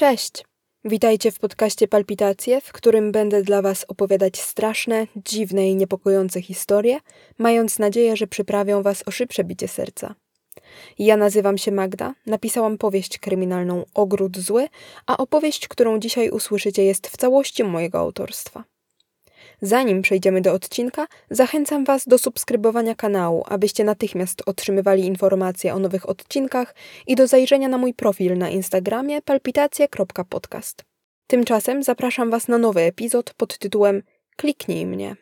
Cześć! Witajcie w podcaście Palpitacje, w którym będę dla Was opowiadać straszne, dziwne i niepokojące historie, mając nadzieję, że przyprawią Was o szybsze bicie serca. Ja nazywam się Magda, napisałam powieść kryminalną Ogród Zły, a opowieść, którą dzisiaj usłyszycie, jest w całości mojego autorstwa. Zanim przejdziemy do odcinka, zachęcam Was do subskrybowania kanału, abyście natychmiast otrzymywali informacje o nowych odcinkach i do zajrzenia na mój profil na Instagramie palpitacje.podcast. Tymczasem zapraszam Was na nowy epizod pod tytułem Kliknij mnie.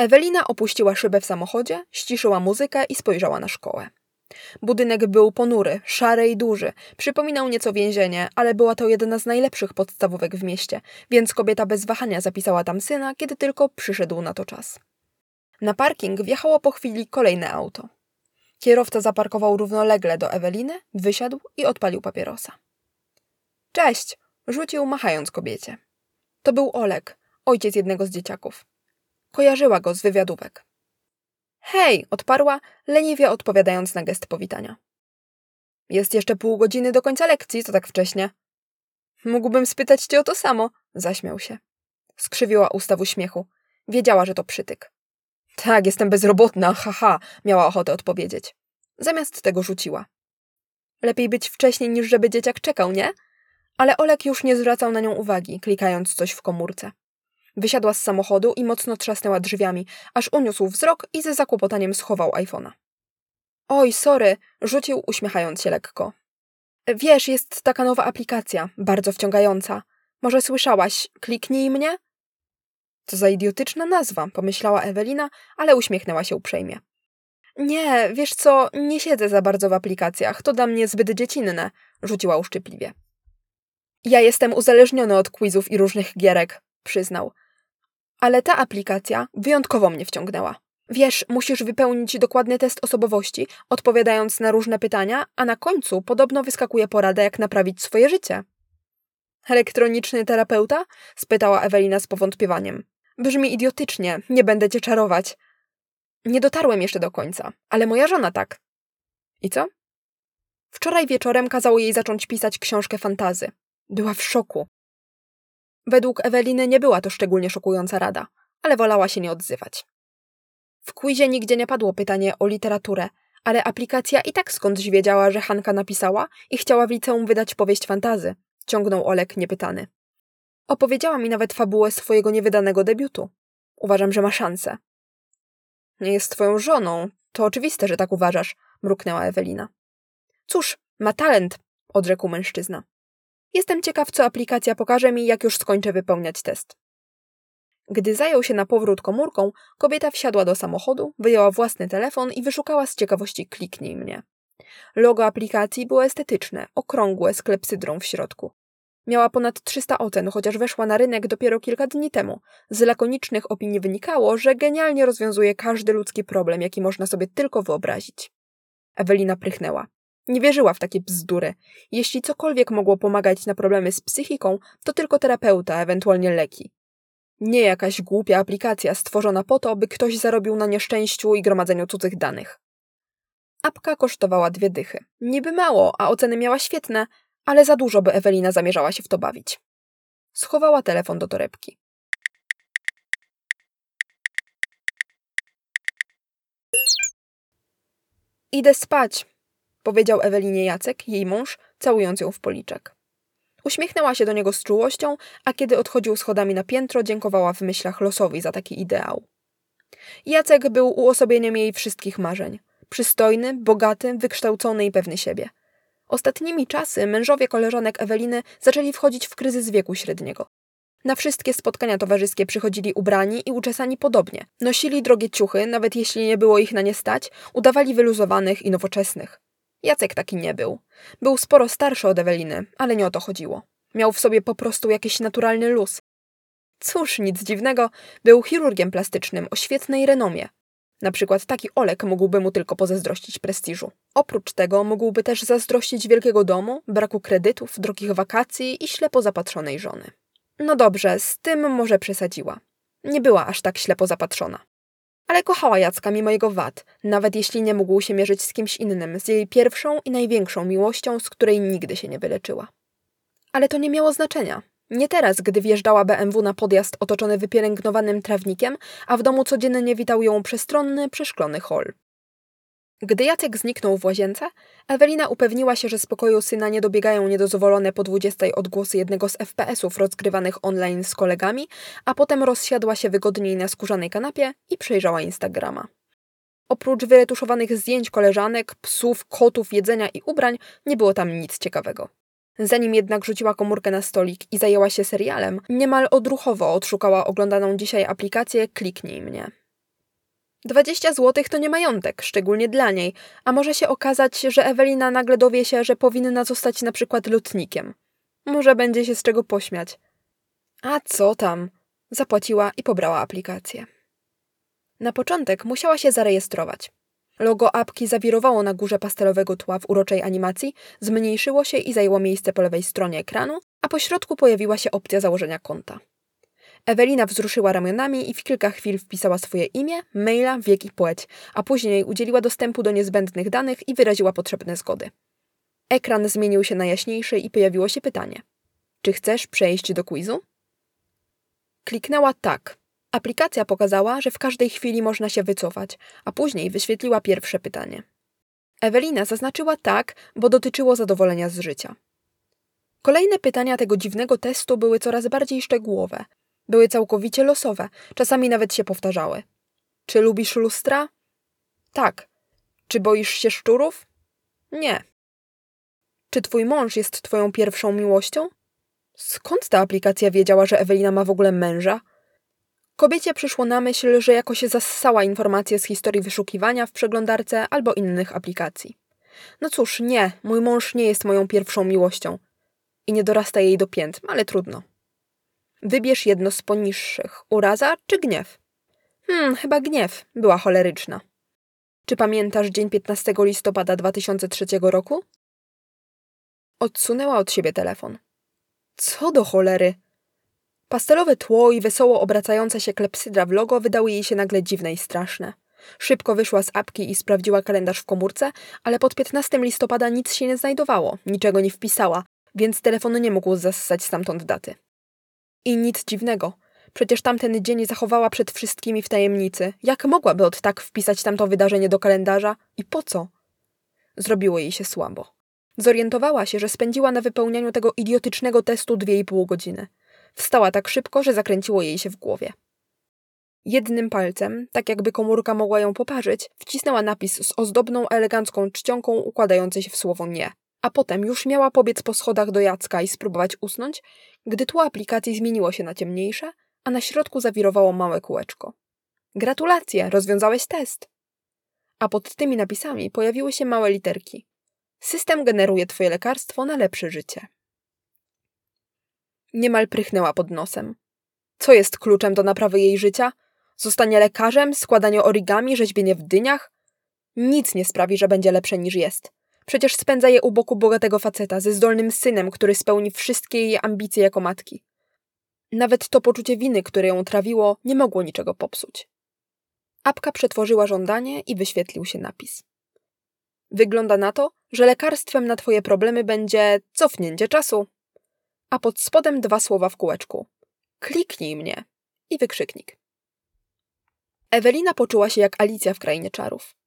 Ewelina opuściła szybę w samochodzie, ściszyła muzykę i spojrzała na szkołę. Budynek był ponury, szary i duży. Przypominał nieco więzienie, ale była to jedna z najlepszych podstawówek w mieście, więc kobieta bez wahania zapisała tam syna, kiedy tylko przyszedł na to czas. Na parking wjechało po chwili kolejne auto. Kierowca zaparkował równolegle do Eweliny, wysiadł i odpalił papierosa. Cześć! rzucił machając kobiecie. To był Olek, ojciec jednego z dzieciaków. Kojarzyła go z wywiadówek. Hej, odparła, leniwie odpowiadając na gest powitania. Jest jeszcze pół godziny do końca lekcji, co tak wcześnie? Mógłbym spytać cię o to samo, zaśmiał się. Skrzywiła usta w uśmiechu. Wiedziała, że to przytyk. Tak, jestem bezrobotna, haha, miała ochotę odpowiedzieć. Zamiast tego rzuciła. Lepiej być wcześniej, niż żeby dzieciak czekał, nie? Ale Olek już nie zwracał na nią uwagi, klikając coś w komórce. Wysiadła z samochodu i mocno trzasnęła drzwiami, aż uniósł wzrok i ze zakłopotaniem schował iPhone'a. Oj, sorry, rzucił uśmiechając się lekko. Wiesz, jest taka nowa aplikacja, bardzo wciągająca. Może słyszałaś, kliknij mnie? Co za idiotyczna nazwa, pomyślała Ewelina, ale uśmiechnęła się uprzejmie. Nie, wiesz co, nie siedzę za bardzo w aplikacjach, to dla mnie zbyt dziecinne, rzuciła uszczypliwie. Ja jestem uzależniony od quizów i różnych gierek, przyznał. Ale ta aplikacja wyjątkowo mnie wciągnęła. Wiesz, musisz wypełnić dokładny test osobowości, odpowiadając na różne pytania, a na końcu podobno wyskakuje porada, jak naprawić swoje życie. Elektroniczny terapeuta? spytała Ewelina z powątpiewaniem. Brzmi idiotycznie, nie będę cię czarować. Nie dotarłem jeszcze do końca, ale moja żona tak. I co? Wczoraj wieczorem kazał jej zacząć pisać książkę fantazy. Była w szoku. Według Eweliny nie była to szczególnie szokująca rada, ale wolała się nie odzywać. W quizie nigdzie nie padło pytanie o literaturę, ale aplikacja i tak skądś wiedziała, że Hanka napisała i chciała w liceum wydać powieść fantazy, ciągnął Olek niepytany. Opowiedziała mi nawet fabułę swojego niewydanego debiutu. Uważam, że ma szansę. Nie jest twoją żoną. To oczywiste, że tak uważasz, mruknęła Ewelina. Cóż, ma talent, odrzekł mężczyzna. Jestem ciekaw, co aplikacja pokaże mi, jak już skończę wypełniać test. Gdy zajął się na powrót komórką, kobieta wsiadła do samochodu, wyjęła własny telefon i wyszukała z ciekawości kliknij mnie. Logo aplikacji było estetyczne, okrągłe, z klepsydrą w środku. Miała ponad 300 ocen, chociaż weszła na rynek dopiero kilka dni temu. Z lakonicznych opinii wynikało, że genialnie rozwiązuje każdy ludzki problem, jaki można sobie tylko wyobrazić. Ewelina prychnęła. Nie wierzyła w takie bzdury. Jeśli cokolwiek mogło pomagać na problemy z psychiką, to tylko terapeuta, ewentualnie leki. Nie jakaś głupia aplikacja stworzona po to, by ktoś zarobił na nieszczęściu i gromadzeniu cudzych danych. Apka kosztowała dwie dychy. Niby mało, a oceny miała świetne, ale za dużo, by Ewelina zamierzała się w to bawić. Schowała telefon do torebki. Idę spać, powiedział Ewelinie Jacek, jej mąż, całując ją w policzek. Uśmiechnęła się do niego z czułością, a kiedy odchodził schodami na piętro, dziękowała w myślach losowi za taki ideał. Jacek był uosobieniem jej wszystkich marzeń. Przystojny, bogaty, wykształcony i pewny siebie. Ostatnimi czasy mężowie koleżanek Eweliny zaczęli wchodzić w kryzys wieku średniego. Na wszystkie spotkania towarzyskie przychodzili ubrani i uczesani podobnie. Nosili drogie ciuchy, nawet jeśli nie było ich na nie stać, udawali wyluzowanych i nowoczesnych. Jacek taki nie był. Był sporo starszy od Eweliny, ale nie o to chodziło. Miał w sobie po prostu jakiś naturalny luz. Cóż, nic dziwnego, był chirurgiem plastycznym o świetnej renomie. Na przykład taki Olek mógłby mu tylko pozazdrościć prestiżu. Oprócz tego mógłby też zazdrościć wielkiego domu, braku kredytów, drogich wakacji i ślepo zapatrzonej żony. No dobrze, z tym może przesadziła. Nie była aż tak ślepo zapatrzona. Ale kochała Jacka mimo jego wad, nawet jeśli nie mógł się mierzyć z kimś innym, z jej pierwszą i największą miłością, z której nigdy się nie wyleczyła. Ale to nie miało znaczenia. Nie teraz, gdy wjeżdżała BMW na podjazd otoczony wypielęgnowanym trawnikiem, a w domu codziennie witał ją przestronny, przeszklony hol. Gdy Jacek zniknął w łazience, Ewelina upewniła się, że z pokoju syna nie dobiegają niedozwolone po 20 odgłosy jednego z FPS-ów rozgrywanych online z kolegami, a potem rozsiadła się wygodniej na skórzanej kanapie i przejrzała Instagrama. Oprócz wyretuszowanych zdjęć koleżanek, psów, kotów, jedzenia i ubrań, nie było tam nic ciekawego. Zanim jednak rzuciła komórkę na stolik i zajęła się serialem, niemal odruchowo odszukała oglądaną dzisiaj aplikację Kliknij mnie. 20 złotych to nie majątek, szczególnie dla niej, a może się okazać, że Ewelina nagle dowie się, że powinna zostać na przykład lotnikiem. Może będzie się z czego pośmiać. A co tam? Zapłaciła i pobrała aplikację. Na początek musiała się zarejestrować. Logo apki zawirowało na górze pastelowego tła w uroczej animacji, zmniejszyło się i zajęło miejsce po lewej stronie ekranu, a po środku pojawiła się opcja założenia konta. Ewelina wzruszyła ramionami i w kilka chwil wpisała swoje imię, maila, wiek i płeć, a później udzieliła dostępu do niezbędnych danych i wyraziła potrzebne zgody. Ekran zmienił się na jaśniejszy i pojawiło się pytanie: Czy chcesz przejść do quizu? Kliknęła tak. Aplikacja pokazała, że w każdej chwili można się wycofać, a później wyświetliła pierwsze pytanie. Ewelina zaznaczyła tak, bo dotyczyło zadowolenia z życia. Kolejne pytania tego dziwnego testu były coraz bardziej szczegółowe, były całkowicie losowe, czasami nawet się powtarzały. Czy lubisz lustra? Tak. Czy boisz się szczurów? Nie. Czy twój mąż jest twoją pierwszą miłością? Skąd ta aplikacja wiedziała, że Ewelina ma w ogóle męża? Kobiecie przyszło na myśl, że jakoś zassała informacje z historii wyszukiwania w przeglądarce albo innych aplikacji. No cóż, nie, mój mąż nie jest moją pierwszą miłością. I nie dorasta jej do pięt, ale trudno. Wybierz jedno z poniższych. Uraza czy gniew? Hmm, chyba gniew. Była choleryczna. Czy pamiętasz dzień 15 listopada 2003 roku? Odsunęła od siebie telefon. Co do cholery? Pastelowe tło i wesoło obracająca się klepsydra w logo wydały jej się nagle dziwne i straszne. Szybko wyszła z apki i sprawdziła kalendarz w komórce, ale pod 15 listopada nic się nie znajdowało, niczego nie wpisała, więc telefon nie mógł zassać stamtąd daty. I nic dziwnego. Przecież tamten dzień zachowała przed wszystkimi w tajemnicy. Jak mogłaby od tak wpisać tamto wydarzenie do kalendarza? I po co? Zrobiło jej się słabo. Zorientowała się, że spędziła na wypełnianiu tego idiotycznego testu dwie i pół godziny. Wstała tak szybko, że zakręciło jej się w głowie. Jednym palcem, tak jakby komórka mogła ją poparzyć, wcisnęła napis z ozdobną, elegancką czcionką układającej się w słowo nie a potem już miała pobiec po schodach do Jacka i spróbować usnąć, gdy tło aplikacji zmieniło się na ciemniejsze, a na środku zawirowało małe kółeczko. Gratulacje, rozwiązałeś test. A pod tymi napisami pojawiły się małe literki. System generuje twoje lekarstwo na lepsze życie. Niemal prychnęła pod nosem. Co jest kluczem do naprawy jej życia? Zostanie lekarzem, składanie origami, rzeźbienie w dyniach? Nic nie sprawi, że będzie lepsze niż jest. Przecież spędza je u boku bogatego faceta ze zdolnym synem, który spełni wszystkie jej ambicje jako matki. Nawet to poczucie winy, które ją trawiło, nie mogło niczego popsuć. Apka przetworzyła żądanie i wyświetlił się napis. Wygląda na to, że lekarstwem na twoje problemy będzie cofnięcie czasu. A pod spodem dwa słowa w kółeczku. Kliknij mnie i wykrzyknik. Ewelina poczuła się jak Alicja w krainie czarów.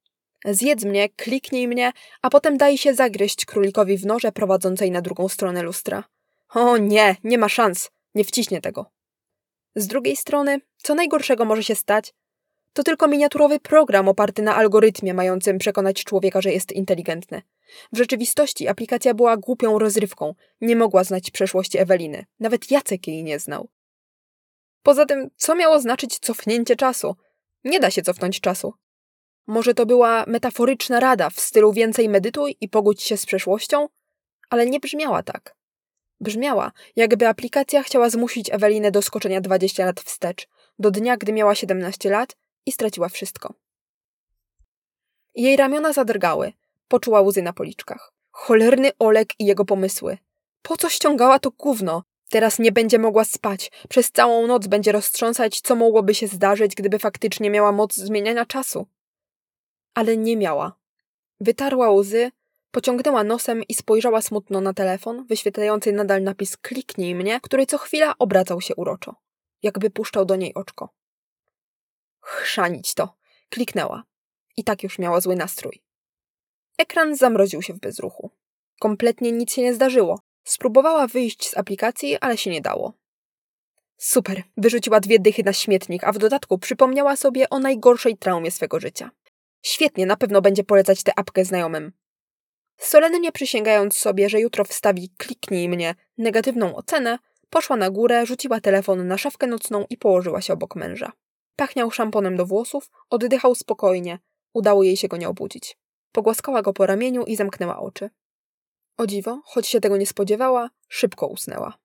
Zjedz mnie, kliknij mnie, a potem daj się zagryźć królikowi w noże prowadzącej na drugą stronę lustra. O nie, nie ma szans, nie wciśnie tego. Z drugiej strony, co najgorszego może się stać? To tylko miniaturowy program oparty na algorytmie mającym przekonać człowieka, że jest inteligentny. W rzeczywistości aplikacja była głupią rozrywką, nie mogła znać przeszłości Eweliny. Nawet Jacek jej nie znał. Poza tym, co miało znaczyć cofnięcie czasu? Nie da się cofnąć czasu. Może to była metaforyczna rada w stylu więcej medytuj i pogódź się z przeszłością? Ale nie brzmiała tak. Brzmiała, jakby aplikacja chciała zmusić Ewelinę do skoczenia 20 lat wstecz, do dnia, gdy miała 17 lat i straciła wszystko. Jej ramiona zadrgały, poczuła łzy na policzkach. Cholerny Olek i jego pomysły. Po co ściągała to gówno? Teraz nie będzie mogła spać. Przez całą noc będzie roztrząsać, co mogłoby się zdarzyć, gdyby faktycznie miała moc zmieniania czasu. Ale nie miała. Wytarła łzy, pociągnęła nosem i spojrzała smutno na telefon, wyświetlający nadal napis kliknij mnie, który co chwila obracał się uroczo. Jakby puszczał do niej oczko. Chrzanić to. Kliknęła. I tak już miała zły nastrój. Ekran zamroził się w bezruchu. Kompletnie nic się nie zdarzyło. Spróbowała wyjść z aplikacji, ale się nie dało. Super, wyrzuciła dwie dychy na śmietnik, a w dodatku przypomniała sobie o najgorszej traumie swego życia. Świetnie, na pewno będzie polecać tę apkę znajomym. Solennie przysięgając sobie, że jutro wstawi kliknij mnie negatywną ocenę, poszła na górę, rzuciła telefon na szafkę nocną i położyła się obok męża. Pachniał szamponem do włosów, oddychał spokojnie. Udało jej się go nie obudzić. Pogłaskała go po ramieniu i zamknęła oczy. O dziwo, choć się tego nie spodziewała, szybko usnęła.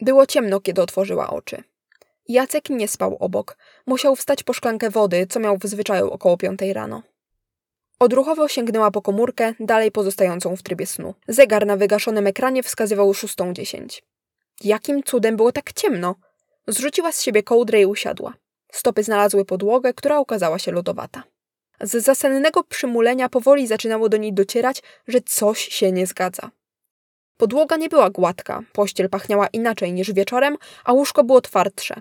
Było ciemno, kiedy otworzyła oczy. Jacek nie spał obok. Musiał wstać po szklankę wody, co miał w zwyczaju około piątej rano. Odruchowo sięgnęła po komórkę, dalej pozostającą w trybie snu. Zegar na wygaszonym ekranie wskazywał szóstą dziesięć. Jakim cudem było tak ciemno? Zrzuciła z siebie kołdrę i usiadła. Stopy znalazły podłogę, która okazała się lodowata. Z zasennego przymulenia powoli zaczynało do niej docierać, że coś się nie zgadza. Podłoga nie była gładka, pościel pachniała inaczej niż wieczorem, a łóżko było twardsze.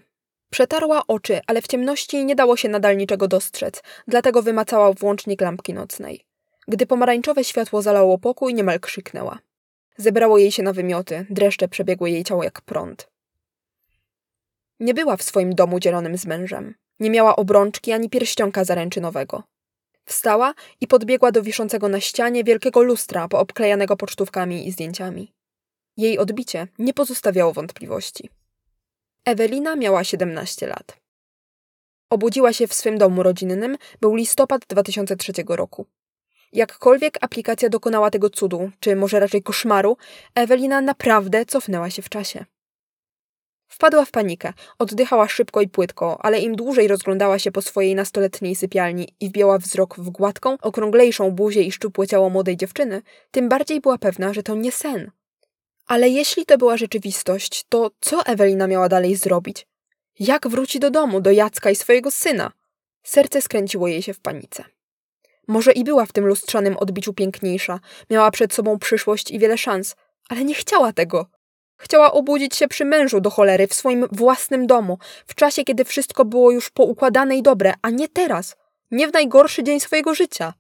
Przetarła oczy, ale w ciemności nie dało się nadal niczego dostrzec, dlatego wymacała włącznik lampki nocnej. Gdy pomarańczowe światło zalało pokój, niemal krzyknęła. Zebrało jej się na wymioty, dreszcze przebiegły jej ciało jak prąd. Nie była w swoim domu dzielonym z mężem. Nie miała obrączki ani pierścionka zaręczynowego. Wstała i podbiegła do wiszącego na ścianie wielkiego lustra poobklejanego pocztówkami i zdjęciami. Jej odbicie nie pozostawiało wątpliwości. Ewelina miała 17 lat. Obudziła się w swym domu rodzinnym, był listopad 2003 roku. Jakkolwiek aplikacja dokonała tego cudu, czy może raczej koszmaru, Ewelina naprawdę cofnęła się w czasie. Wpadła w panikę, oddychała szybko i płytko, ale im dłużej rozglądała się po swojej nastoletniej sypialni i wbiła wzrok w gładką, okrąglejszą buzię i szczupłe ciało młodej dziewczyny, tym bardziej była pewna, że to nie sen. Ale jeśli to była rzeczywistość, to co Ewelina miała dalej zrobić? Jak wróci do domu, do Jacka i swojego syna? Serce skręciło jej się w panice. Może i była w tym lustrzanym odbiciu piękniejsza, miała przed sobą przyszłość i wiele szans, ale nie chciała tego. Chciała obudzić się przy mężu do cholery w swoim własnym domu, w czasie, kiedy wszystko było już poukładane i dobre, a nie teraz, nie w najgorszy dzień swojego życia.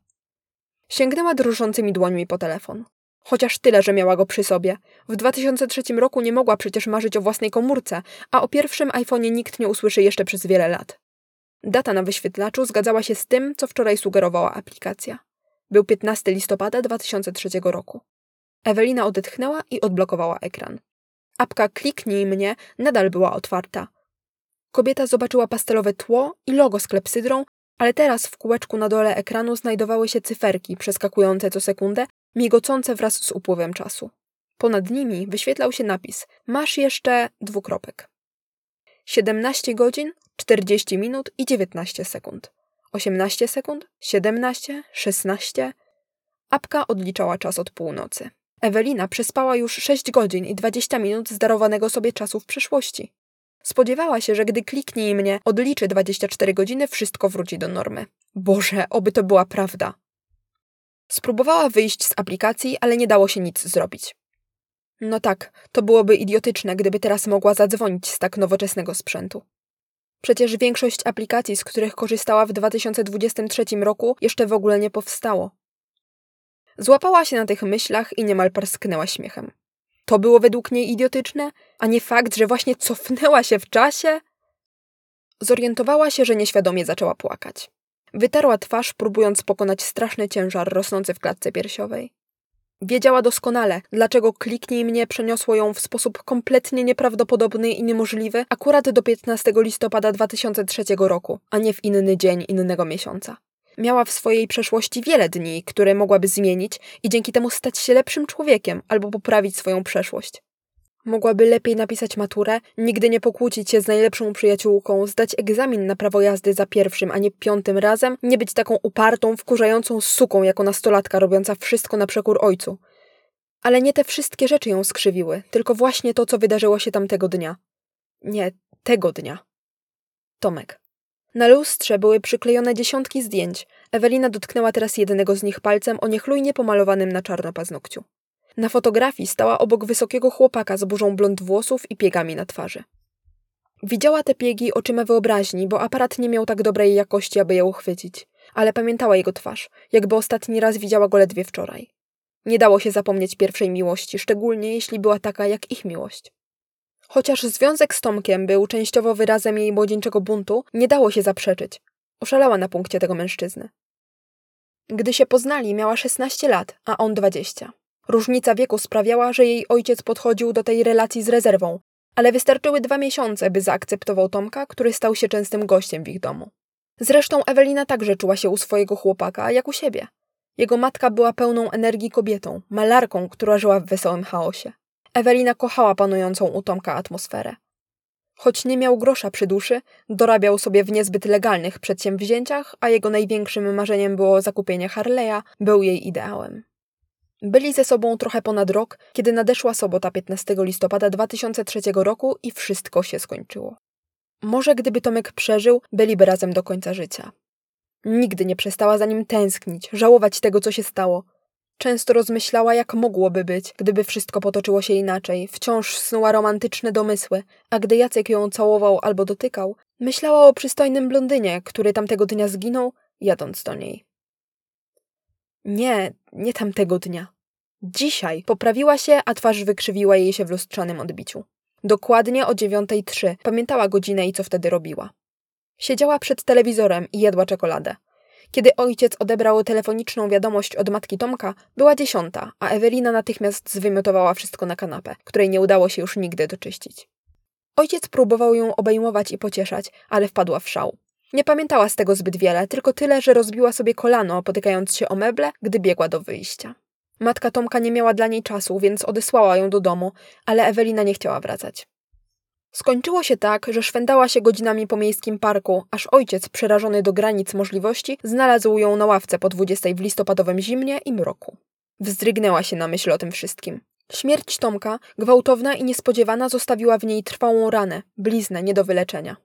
Sięgnęła drżącymi dłońmi po telefon. Chociaż tyle, że miała go przy sobie. W 2003 roku nie mogła przecież marzyć o własnej komórce, a o pierwszym iPhone'ie nikt nie usłyszy jeszcze przez wiele lat. Data na wyświetlaczu zgadzała się z tym, co wczoraj sugerowała aplikacja. Był 15 listopada 2003 roku. Ewelina odetchnęła i odblokowała ekran. Apka Kliknij mnie nadal była otwarta. Kobieta zobaczyła pastelowe tło i logo z klepsydrą, ale teraz w kółeczku na dole ekranu znajdowały się cyferki przeskakujące co sekundę, migocące wraz z upływem czasu. Ponad nimi wyświetlał się napis: Masz jeszcze dwukropek. 17 godzin, 40 minut i 19 sekund. 18 sekund, 17, 16. Apka odliczała czas od północy. Ewelina przespała już 6 godzin i 20 minut zdarowanego sobie czasu w przeszłości. Spodziewała się, że gdy kliknie mnie odliczy 24 godziny, wszystko wróci do normy. Boże, oby to była prawda. Spróbowała wyjść z aplikacji, ale nie dało się nic zrobić. No tak, to byłoby idiotyczne, gdyby teraz mogła zadzwonić z tak nowoczesnego sprzętu. Przecież większość aplikacji, z których korzystała w 2023 roku, jeszcze w ogóle nie powstało. Złapała się na tych myślach i niemal parsknęła śmiechem. To było według niej idiotyczne, a nie fakt, że właśnie cofnęła się w czasie? Zorientowała się, że nieświadomie zaczęła płakać. Wytarła twarz, próbując pokonać straszny ciężar rosnący w klatce piersiowej. Wiedziała doskonale, dlaczego kliknij mnie przeniosło ją w sposób kompletnie nieprawdopodobny i niemożliwy akurat do 15 listopada 2003 roku, a nie w inny dzień innego miesiąca. Miała w swojej przeszłości wiele dni, które mogłaby zmienić i dzięki temu stać się lepszym człowiekiem albo poprawić swoją przeszłość. Mogłaby lepiej napisać maturę, nigdy nie pokłócić się z najlepszą przyjaciółką, zdać egzamin na prawo jazdy za pierwszym, a nie piątym razem, nie być taką upartą, wkurzającą suką jako nastolatka robiąca wszystko na przekór ojcu. Ale nie te wszystkie rzeczy ją skrzywiły, tylko właśnie to, co wydarzyło się tamtego dnia. Nie, tego dnia. Tomek. Na lustrze były przyklejone dziesiątki zdjęć. Ewelina dotknęła teraz jednego z nich palcem o niechlujnie pomalowanym na czarno paznokciu. Na fotografii stała obok wysokiego chłopaka z burzą blond włosów i piegami na twarzy. Widziała te piegi oczyma wyobraźni, bo aparat nie miał tak dobrej jakości, aby je uchwycić. Ale pamiętała jego twarz, jakby ostatni raz widziała go ledwie wczoraj. Nie dało się zapomnieć pierwszej miłości, szczególnie jeśli była taka jak ich miłość. Chociaż związek z Tomkiem był częściowo wyrazem jej młodzieńczego buntu, nie dało się zaprzeczyć. Oszalała na punkcie tego mężczyzny. Gdy się poznali, miała 16 lat, a on 20. Różnica wieku sprawiała, że jej ojciec podchodził do tej relacji z rezerwą, ale wystarczyły dwa miesiące, by zaakceptował Tomka, który stał się częstym gościem w ich domu. Zresztą Ewelina także czuła się u swojego chłopaka, jak u siebie. Jego matka była pełną energii kobietą, malarką, która żyła w wesołym chaosie. Ewelina kochała panującą u Tomka atmosferę. Choć nie miał grosza przy duszy, dorabiał sobie w niezbyt legalnych przedsięwzięciach, a jego największym marzeniem było zakupienie Harley'a, był jej ideałem. Byli ze sobą trochę ponad rok, kiedy nadeszła sobota 15 listopada 2003 roku i wszystko się skończyło. Może gdyby Tomek przeżył, byliby razem do końca życia. Nigdy nie przestała za nim tęsknić, żałować tego, co się stało. Często rozmyślała, jak mogłoby być, gdyby wszystko potoczyło się inaczej. Wciąż snuła romantyczne domysły, a gdy Jacek ją całował albo dotykał, myślała o przystojnym blondynie, który tamtego dnia zginął, jadąc do niej. Nie, nie tamtego dnia. Dzisiaj poprawiła się, a twarz wykrzywiła jej się w lustrzanym odbiciu. Dokładnie o 9.03 pamiętała godzinę i co wtedy robiła. Siedziała przed telewizorem i jadła czekoladę. Kiedy ojciec odebrał telefoniczną wiadomość od matki Tomka, była dziesiąta, a Ewelina natychmiast zwymiotowała wszystko na kanapę, której nie udało się już nigdy doczyścić. Ojciec próbował ją obejmować i pocieszać, ale wpadła w szał. Nie pamiętała z tego zbyt wiele, tylko tyle, że rozbiła sobie kolano, potykając się o meble, gdy biegła do wyjścia. Matka Tomka nie miała dla niej czasu, więc odesłała ją do domu, ale Ewelina nie chciała wracać. Skończyło się tak, że szwendała się godzinami po miejskim parku, aż ojciec, przerażony do granic możliwości, znalazł ją na ławce po dwudziestej w listopadowym zimnie i mroku. Wzdrygnęła się na myśl o tym wszystkim. Śmierć Tomka, gwałtowna i niespodziewana, zostawiła w niej trwałą ranę, bliznę nie do wyleczenia.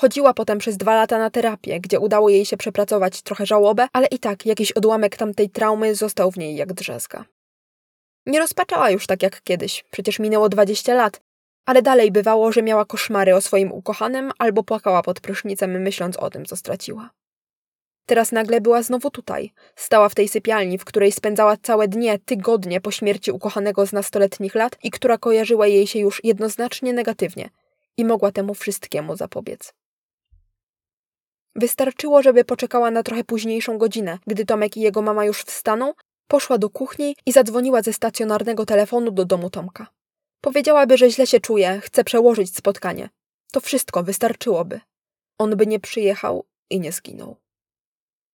Chodziła potem przez dwa lata na terapię, gdzie udało jej się przepracować trochę żałobę, ale i tak jakiś odłamek tamtej traumy został w niej jak drzazga. Nie rozpaczała już tak jak kiedyś, przecież minęło dwadzieścia lat, ale dalej bywało, że miała koszmary o swoim ukochanym albo płakała pod prysznicem, myśląc o tym, co straciła. Teraz nagle była znowu tutaj. Stała w tej sypialni, w której spędzała całe dnie, tygodnie po śmierci ukochanego z nastoletnich lat i która kojarzyła jej się już jednoznacznie negatywnie i mogła temu wszystkiemu zapobiec. Wystarczyło, żeby poczekała na trochę późniejszą godzinę, gdy Tomek i jego mama już wstaną, poszła do kuchni i zadzwoniła ze stacjonarnego telefonu do domu Tomka. Powiedziałaby, że źle się czuje, chce przełożyć spotkanie. To wszystko wystarczyłoby. On by nie przyjechał i nie zginął.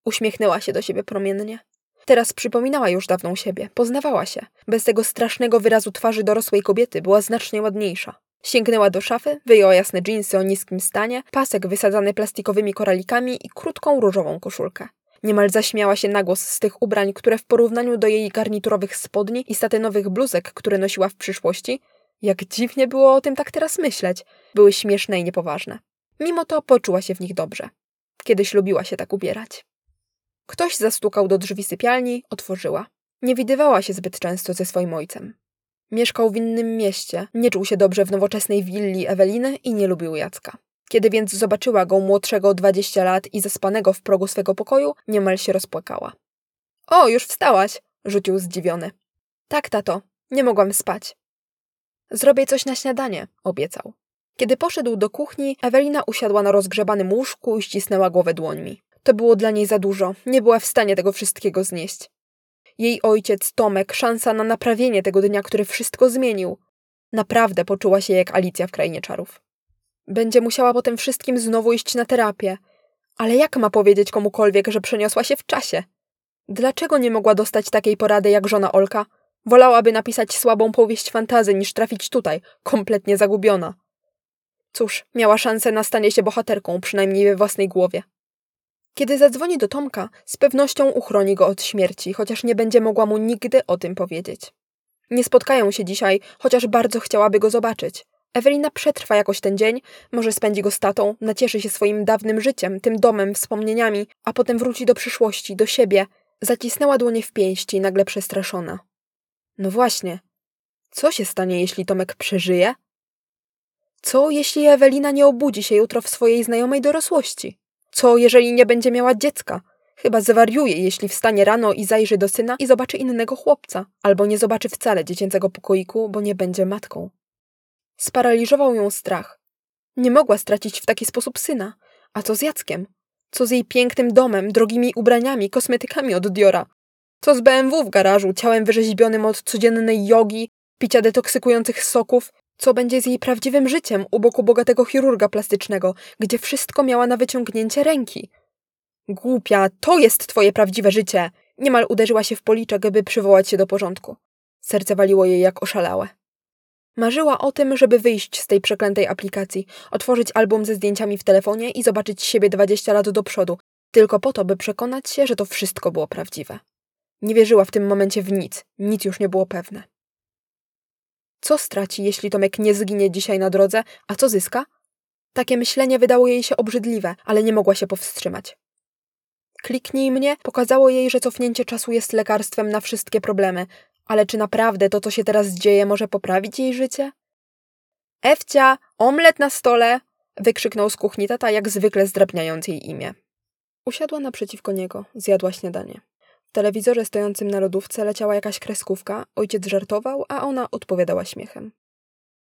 Uśmiechnęła się do siebie promiennie. Teraz przypominała już dawną siebie, poznawała się. Bez tego strasznego wyrazu twarzy dorosłej kobiety była znacznie ładniejsza. Sięgnęła do szafy, wyjęła jasne dżinsy o niskim stanie, pasek wysadzany plastikowymi koralikami i krótką różową koszulkę. Niemal zaśmiała się na głos z tych ubrań, które w porównaniu do jej garniturowych spodni i satynowych bluzek, które nosiła w przyszłości, jak dziwnie było o tym tak teraz myśleć, były śmieszne i niepoważne. Mimo to poczuła się w nich dobrze. Kiedyś lubiła się tak ubierać. Ktoś zastukał do drzwi sypialni, otworzyła. Nie widywała się zbyt często ze swoim ojcem. Mieszkał w innym mieście, nie czuł się dobrze w nowoczesnej willi Eweliny i nie lubił Jacka. Kiedy więc zobaczyła go młodszego o 20 lat i zaspanego w progu swego pokoju, niemal się rozpłakała. O, już wstałaś! rzucił zdziwiony. Tak, tato, nie mogłam spać. Zrobię coś na śniadanie, obiecał. Kiedy poszedł do kuchni, Ewelina usiadła na rozgrzebanym łóżku i ścisnęła głowę dłońmi. To było dla niej za dużo, nie była w stanie tego wszystkiego znieść. Jej ojciec, Tomek, szansa na naprawienie tego dnia, który wszystko zmienił. Naprawdę poczuła się jak Alicja w Krainie Czarów. Będzie musiała po tym wszystkim znowu iść na terapię. Ale jak ma powiedzieć komukolwiek, że przeniosła się w czasie? Dlaczego nie mogła dostać takiej porady jak żona Olka? Wolałaby napisać słabą powieść fantazy niż trafić tutaj, kompletnie zagubiona. Cóż, miała szansę na stanie się bohaterką, przynajmniej we własnej głowie. Kiedy zadzwoni do Tomka, z pewnością uchroni go od śmierci, chociaż nie będzie mogła mu nigdy o tym powiedzieć. Nie spotkają się dzisiaj, chociaż bardzo chciałaby go zobaczyć. Ewelina przetrwa jakoś ten dzień, może spędzi go z tatą, nacieszy się swoim dawnym życiem, tym domem, wspomnieniami, a potem wróci do przyszłości, do siebie. Zacisnęła dłonie w pięści, nagle przestraszona. No właśnie. Co się stanie, jeśli Tomek przeżyje? Co, jeśli Ewelina nie obudzi się jutro w swojej znajomej dorosłości? Co, jeżeli nie będzie miała dziecka? Chyba zwariuje, jeśli wstanie rano i zajrzy do syna i zobaczy innego chłopca, albo nie zobaczy wcale dziecięcego pokoiku, bo nie będzie matką. Sparaliżował ją strach. Nie mogła stracić w taki sposób syna. A co z Jackiem? Co z jej pięknym domem, drogimi ubraniami, kosmetykami od Diora? Co z BMW w garażu, ciałem wyrzeźbionym od codziennej jogi, picia detoksykujących soków? Co będzie z jej prawdziwym życiem u boku bogatego chirurga plastycznego, gdzie wszystko miała na wyciągnięcie ręki? Głupia, to jest twoje prawdziwe życie! Niemal uderzyła się w policzek, by przywołać się do porządku. Serce waliło jej jak oszalałe. Marzyła o tym, żeby wyjść z tej przeklętej aplikacji, otworzyć album ze zdjęciami w telefonie i zobaczyć siebie 20 lat do przodu, tylko po to, by przekonać się, że to wszystko było prawdziwe. Nie wierzyła w tym momencie w nic, nic już nie było pewne. Co straci, jeśli Tomek nie zginie dzisiaj na drodze, a co zyska? Takie myślenie wydało jej się obrzydliwe, ale nie mogła się powstrzymać. Kliknij mnie pokazało jej, że cofnięcie czasu jest lekarstwem na wszystkie problemy, ale czy naprawdę to, co się teraz dzieje, może poprawić jej życie? Ewcia, omlet na stole! wykrzyknął z kuchni tata, jak zwykle zdrabniając jej imię. Usiadła naprzeciwko niego, zjadła śniadanie. Telewizorze stojącym na lodówce leciała jakaś kreskówka, ojciec żartował, a ona odpowiadała śmiechem.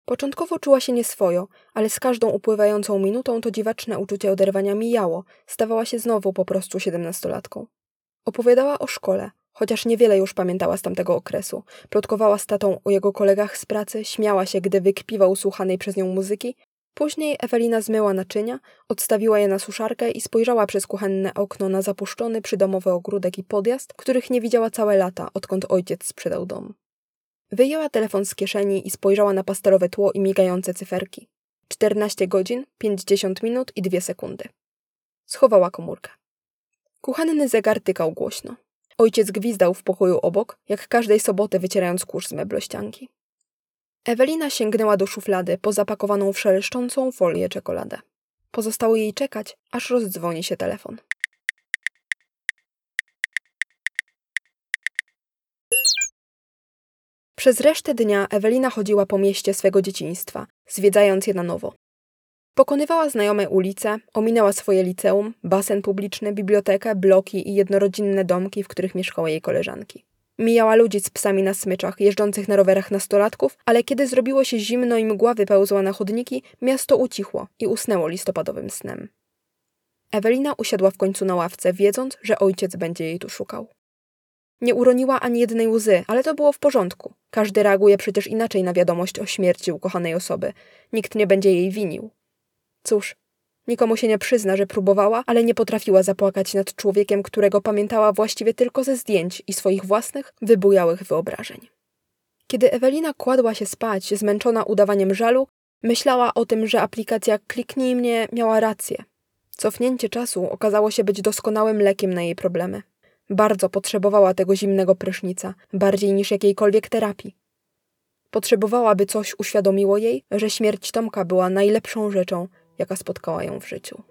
Początkowo czuła się nieswojo, ale z każdą upływającą minutą to dziwaczne uczucie oderwania mijało, stawała się znowu po prostu siedemnastolatką. Opowiadała o szkole, chociaż niewiele już pamiętała z tamtego okresu. Plotkowała z tatą o jego kolegach z pracy, śmiała się, gdy wykpiwał słuchanej przez nią muzyki. Później Ewelina zmyła naczynia, odstawiła je na suszarkę i spojrzała przez kuchenne okno na zapuszczony przydomowy ogródek i podjazd, których nie widziała całe lata, odkąd ojciec sprzedał dom. Wyjęła telefon z kieszeni i spojrzała na pasterowe tło i migające cyferki. 14 godzin, 50 minut i 2 sekundy. Schowała komórkę. Kuchenny zegar tykał głośno. Ojciec gwizdał w pokoju obok, jak każdej soboty wycierając kurz z meblościanki. Ewelina sięgnęła do szuflady po zapakowaną w szeleszczącą folię czekoladę. Pozostało jej czekać, aż rozdzwoni się telefon. Przez resztę dnia Ewelina chodziła po mieście swego dzieciństwa, zwiedzając je na nowo. Pokonywała znajome ulice, ominęła swoje liceum, basen publiczny, bibliotekę, bloki i jednorodzinne domki, w których mieszkały jej koleżanki. Mijała ludzi z psami na smyczach, jeżdżących na rowerach nastolatków, ale kiedy zrobiło się zimno i mgła wypełzła na chodniki, miasto ucichło i usnęło listopadowym snem. Ewelina usiadła w końcu na ławce, wiedząc, że ojciec będzie jej tu szukał. Nie uroniła ani jednej łzy, ale to było w porządku. Każdy reaguje przecież inaczej na wiadomość o śmierci ukochanej osoby. Nikt nie będzie jej winił. Cóż, nikomu się nie przyzna, że próbowała, ale nie potrafiła zapłakać nad człowiekiem, którego pamiętała właściwie tylko ze zdjęć i swoich własnych, wybujałych wyobrażeń. Kiedy Ewelina kładła się spać, zmęczona udawaniem żalu, myślała o tym, że aplikacja Kliknij mnie miała rację. Cofnięcie czasu okazało się być doskonałym lekiem na jej problemy. Bardzo potrzebowała tego zimnego prysznica, bardziej niż jakiejkolwiek terapii. Potrzebowała, by coś uświadomiło jej, że śmierć Tomka była najlepszą rzeczą, jaka spotkała ją w życiu.